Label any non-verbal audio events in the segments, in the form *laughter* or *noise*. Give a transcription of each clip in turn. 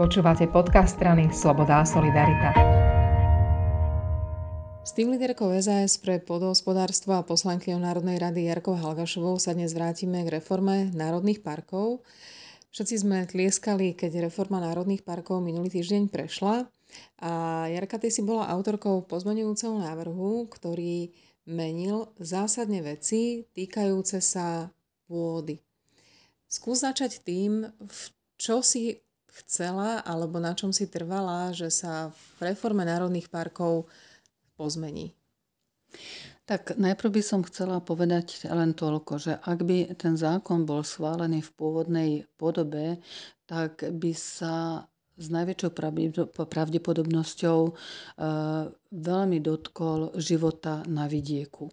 Počúvate podcast strany Sloboda a Solidarita. S tým líderkou SAS pre podhospodárstvo a poslankyňou Národnej rady Jarkou Halgašovou sa dnes vrátime k reforme národných parkov. Všetci sme tlieskali, keď reforma národných parkov minulý týždeň prešla. A Jarka, ty si bola autorkou pozmeňujúceho návrhu, ktorý menil zásadne veci týkajúce sa pôdy. Skús začať tým, v čo si chcela alebo na čom si trvala, že sa v reforme národných parkov pozmení? Tak najprv by som chcela povedať len toľko, že ak by ten zákon bol schválený v pôvodnej podobe, tak by sa s najväčšou pravdepodobnosťou eh, veľmi dotkol života na vidieku.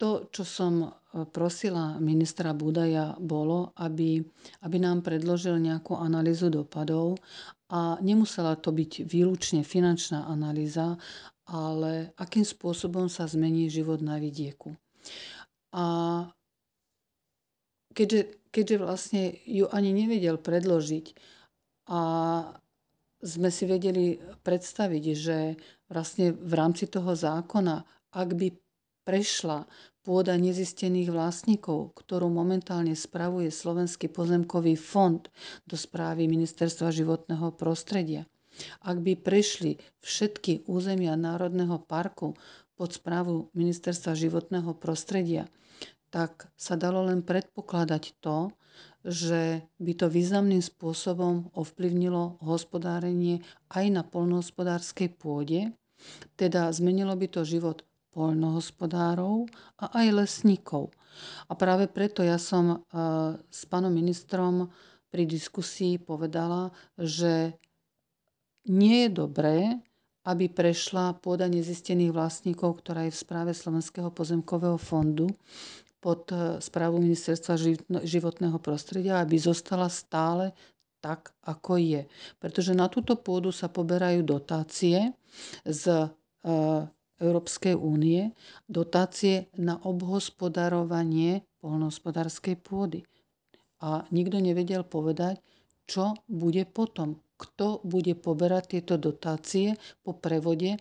To, čo som e, prosila ministra Budaja, bolo, aby, aby nám predložil nejakú analýzu dopadov a nemusela to byť výlučne finančná analýza, ale akým spôsobom sa zmení život na vidieku. A keďže, keďže vlastne ju ani nevedel predložiť a sme si vedeli predstaviť, že vlastne v rámci toho zákona, ak by prešla pôda nezistených vlastníkov, ktorú momentálne spravuje Slovenský pozemkový fond do správy Ministerstva životného prostredia. Ak by prešli všetky územia Národného parku pod správu Ministerstva životného prostredia, tak sa dalo len predpokladať to, že by to významným spôsobom ovplyvnilo hospodárenie aj na polnohospodárskej pôde, teda zmenilo by to život poľnohospodárov a aj lesníkov. A práve preto ja som e, s pánom ministrom pri diskusii povedala, že nie je dobré, aby prešla pôda nezistených vlastníkov, ktorá je v správe Slovenského pozemkového fondu pod e, správu Ministerstva životného prostredia, aby zostala stále tak, ako je. Pretože na túto pôdu sa poberajú dotácie z e, Európskej únie dotácie na obhospodarovanie polnohospodárskej pôdy. A nikto nevedel povedať, čo bude potom. Kto bude poberať tieto dotácie po prevode e,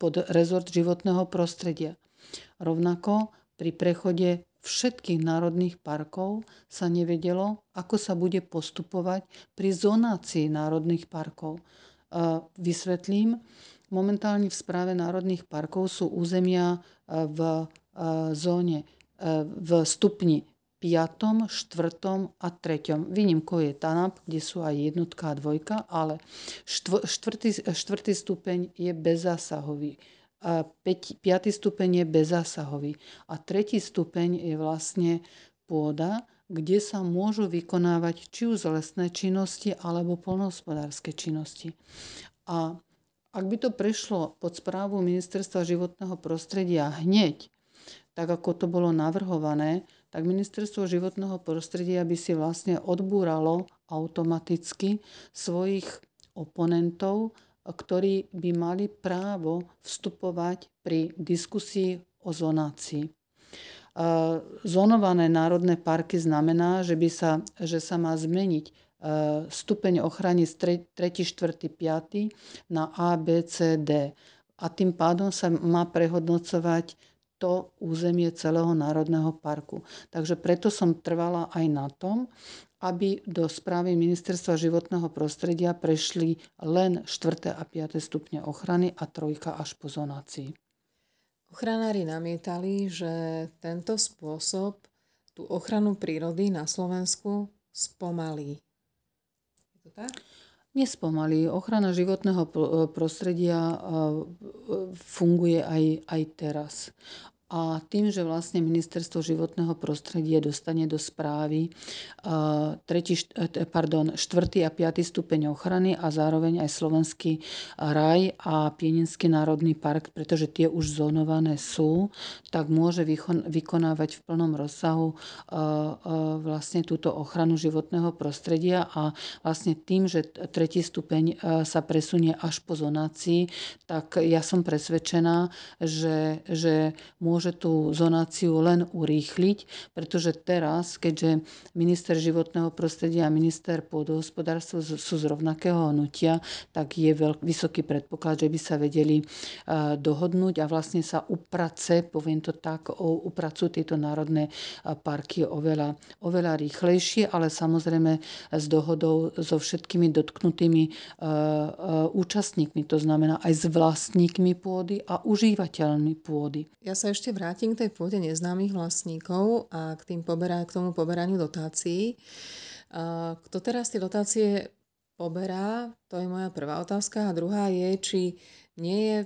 pod rezort životného prostredia. Rovnako pri prechode všetkých národných parkov sa nevedelo, ako sa bude postupovať pri zonácii národných parkov. E, vysvetlím, Momentálne v správe národných parkov sú územia e, v e, zóne, e, v stupni 5., 4. a 3. Výnimkou je TANAP, kde sú aj jednotka a dvojka, ale štvrtý, štvrtý stupeň je bezzásahový. A 5. stupeň je bezzásahový. A tretí stupeň je vlastne pôda, kde sa môžu vykonávať či už lesné činnosti alebo polnohospodárske činnosti. A ak by to prešlo pod správu Ministerstva životného prostredia hneď, tak ako to bolo navrhované, tak Ministerstvo životného prostredia by si vlastne odbúralo automaticky svojich oponentov, ktorí by mali právo vstupovať pri diskusii o zonácii. Zonované národné parky znamená, že, by sa, že sa má zmeniť stupeň ochrany z 3., 4., 5. na A, B, C, D. A tým pádom sa má prehodnocovať to územie celého národného parku. Takže preto som trvala aj na tom, aby do správy Ministerstva životného prostredia prešli len 4. a 5. stupne ochrany a trojka až po zonácii. Ochranári namietali, že tento spôsob tú ochranu prírody na Slovensku spomalí to tak? Nespomalí. Ochrana životného prostredia funguje aj, aj teraz. A tým, že vlastne ministerstvo životného prostredia dostane do správy tretí, e, pardon, 4. a 5. stupeň ochrany a zároveň aj slovenský raj a Pieninský národný park, pretože tie už zónované sú, tak môže vykonávať v plnom rozsahu vlastne túto ochranu životného prostredia a vlastne tým, že tretí stupeň sa presunie až po zonácii, tak ja som presvedčená, že, že môže môže tú zonáciu len urýchliť, pretože teraz, keďže minister životného prostredia a minister pôdohospodárstva sú z rovnakého hnutia, tak je veľk, vysoký predpoklad, že by sa vedeli dohodnúť a vlastne sa uprace, poviem to tak, upracujú tieto národné parky oveľa, oveľa rýchlejšie, ale samozrejme s dohodou so všetkými dotknutými účastníkmi, to znamená aj s vlastníkmi pôdy a užívateľmi pôdy. Ja sa ešte vrátim k tej pôde neznámych vlastníkov a k, tým poberá, k tomu poberaniu dotácií. Kto teraz tie dotácie poberá, to je moja prvá otázka. A druhá je, či nie je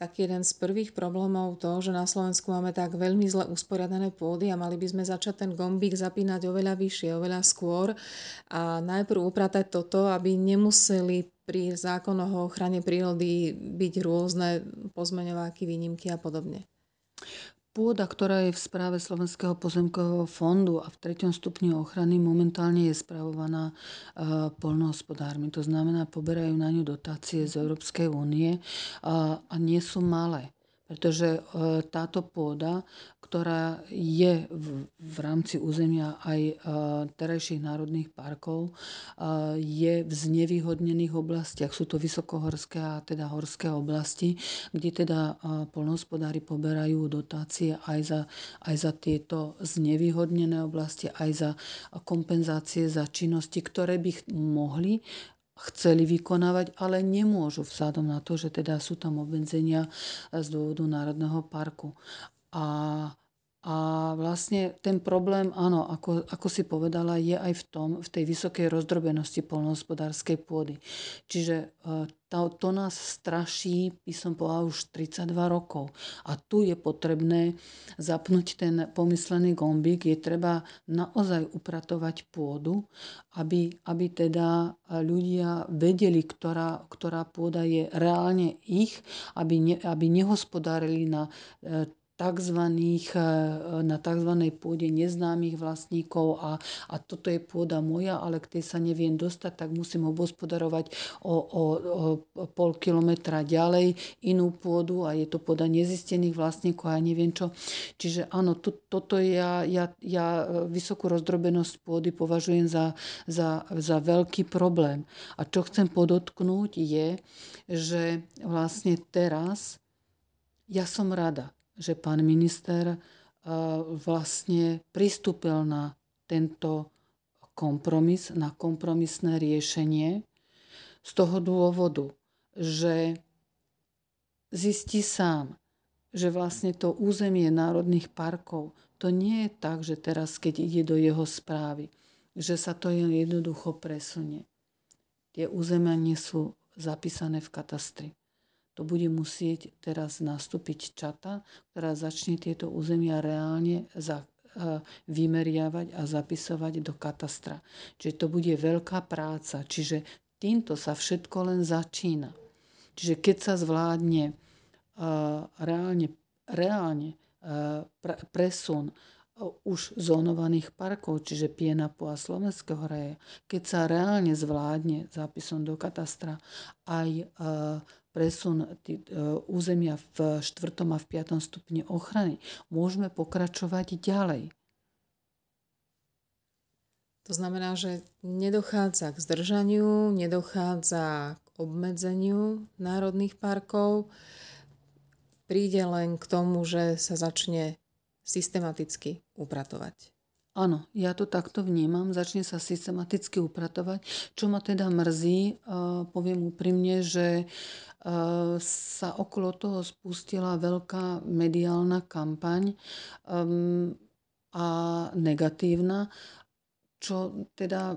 taký jeden z prvých problémov to, že na Slovensku máme tak veľmi zle usporiadané pôdy a mali by sme začať ten gombík zapínať oveľa vyššie, oveľa skôr a najprv upratať toto, aby nemuseli pri zákonoch o ochrane prírody byť rôzne pozmeňováky, výnimky a podobne. Pôda, ktorá je v správe Slovenského pozemkového fondu a v treťom stupni ochrany momentálne je spravovaná uh, polnohospodármi. To znamená, poberajú na ňu dotácie z Európskej únie uh, a nie sú malé pretože e, táto pôda, ktorá je v, v rámci územia aj e, terajších národných parkov, e, je v znevýhodnených oblastiach. Sú to vysokohorské a teda horské oblasti, kde teda polnohospodári poberajú dotácie aj za, aj za tieto znevýhodnené oblasti, aj za kompenzácie za činnosti, ktoré by mohli chceli vykonávať, ale nemôžu vzhľadom na to, že teda sú tam obmedzenia z dôvodu Národného parku. A a vlastne ten problém, áno, ako, ako si povedala, je aj v tom, v tej vysokej rozdrobenosti polnohospodárskej pôdy. Čiže e, to, to nás straší, by som povedala, už 32 rokov. A tu je potrebné zapnúť ten pomyslený gombík. Je treba naozaj upratovať pôdu, aby, aby teda ľudia vedeli, ktorá, ktorá pôda je reálne ich, aby, ne, aby nehospodárili na e, takzvaných, e, na tzv. pôde neznámych vlastníkov a, a toto je pôda moja, ale k tej sa neviem dostať, tak musím obospodarovať o, o, o pol kilometra ďalej inú pôdu a je to pôda nezistených vlastníkov a ja neviem čo. Čiže áno, to, toto ja, ja, ja vysokú rozdrobenosť pôdy považujem za, za, za veľký problém. A čo chcem podotknúť je, že vlastne teraz ja som rada, že pán minister eh, vlastne pristúpil na tento kompromis, na kompromisné riešenie z toho dôvodu, že zistí sám, že vlastne to územie národných parkov, to nie je tak, že teraz, keď ide do jeho správy, že sa to jednoducho presunie. Tie územia nie sú zapísané v katastri to bude musieť teraz nastúpiť čata, ktorá začne tieto územia reálne za, e, vymeriavať a zapisovať do katastra. Čiže to bude veľká práca. Čiže týmto sa všetko len začína. Čiže keď sa zvládne uh, reálne, reálne pre, presun už zónovaných parkov, čiže Pienapu a Slovenského raja, keď sa reálne zvládne zápisom do katastra aj presun tý, uh, územia v 4. a v 5. stupni ochrany, môžeme pokračovať ďalej. To znamená, že nedochádza k zdržaniu, nedochádza k obmedzeniu národných parkov, príde len k tomu, že sa začne systematicky upratovať. Áno, ja to takto vnímam, začne sa systematicky upratovať. Čo ma teda mrzí, poviem úprimne, že sa okolo toho spustila veľká mediálna kampaň a negatívna, čo teda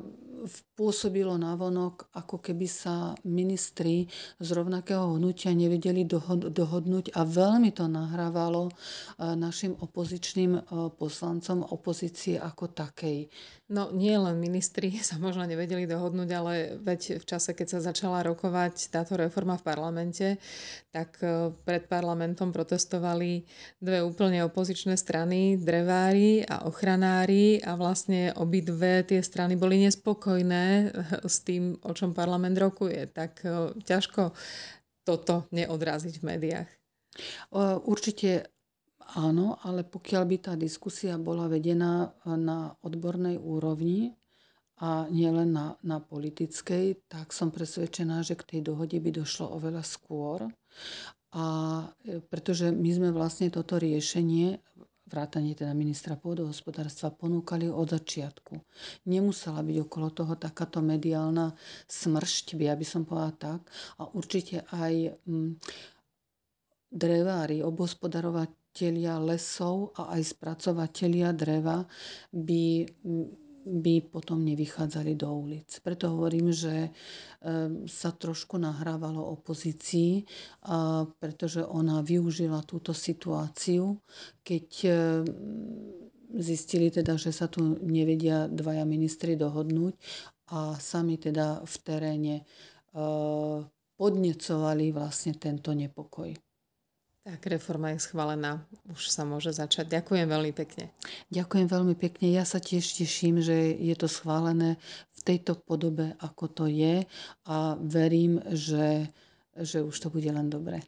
pôsobilo navonok, ako keby sa ministri z rovnakého hnutia nevedeli dohodnúť a veľmi to nahrávalo e, našim opozičným e, poslancom opozície ako takej. No nie len ministri *laughs* sa možno nevedeli dohodnúť, ale veď v čase, keď sa začala rokovať táto reforma v parlamente, tak e, pred parlamentom protestovali dve úplne opozičné strany, drevári a ochranári a vlastne obidve tie strany boli nespokojné spokojné *laughs* s tým, o čom parlament rokuje, tak e, ťažko toto neodraziť v médiách. Určite Áno, ale pokiaľ by tá diskusia bola vedená na odbornej úrovni a nielen na, na politickej, tak som presvedčená, že k tej dohode by došlo oveľa skôr. A e, pretože my sme vlastne toto riešenie vrátanie teda ministra pôdohospodárstva ponúkali od začiatku. Nemusela byť okolo toho takáto mediálna smršť, by, aby som povedala tak. A určite aj mm, drevári, obhospodarovatelia lesov a aj spracovatelia dreva by by potom nevychádzali do ulic. Preto hovorím, že ehm, sa trošku nahrávalo opozícii, pretože ona využila túto situáciu, keď ehm, zistili teda, že sa tu nevedia dvaja ministri dohodnúť a sami teda v teréne podnecovali vlastne tento nepokoj. Tak, reforma je schválená. Už sa môže začať. Ďakujem veľmi pekne. Ďakujem veľmi pekne. Ja sa tiež teším, že je to schválené v tejto podobe, ako to je a verím, že, že už to bude len dobre.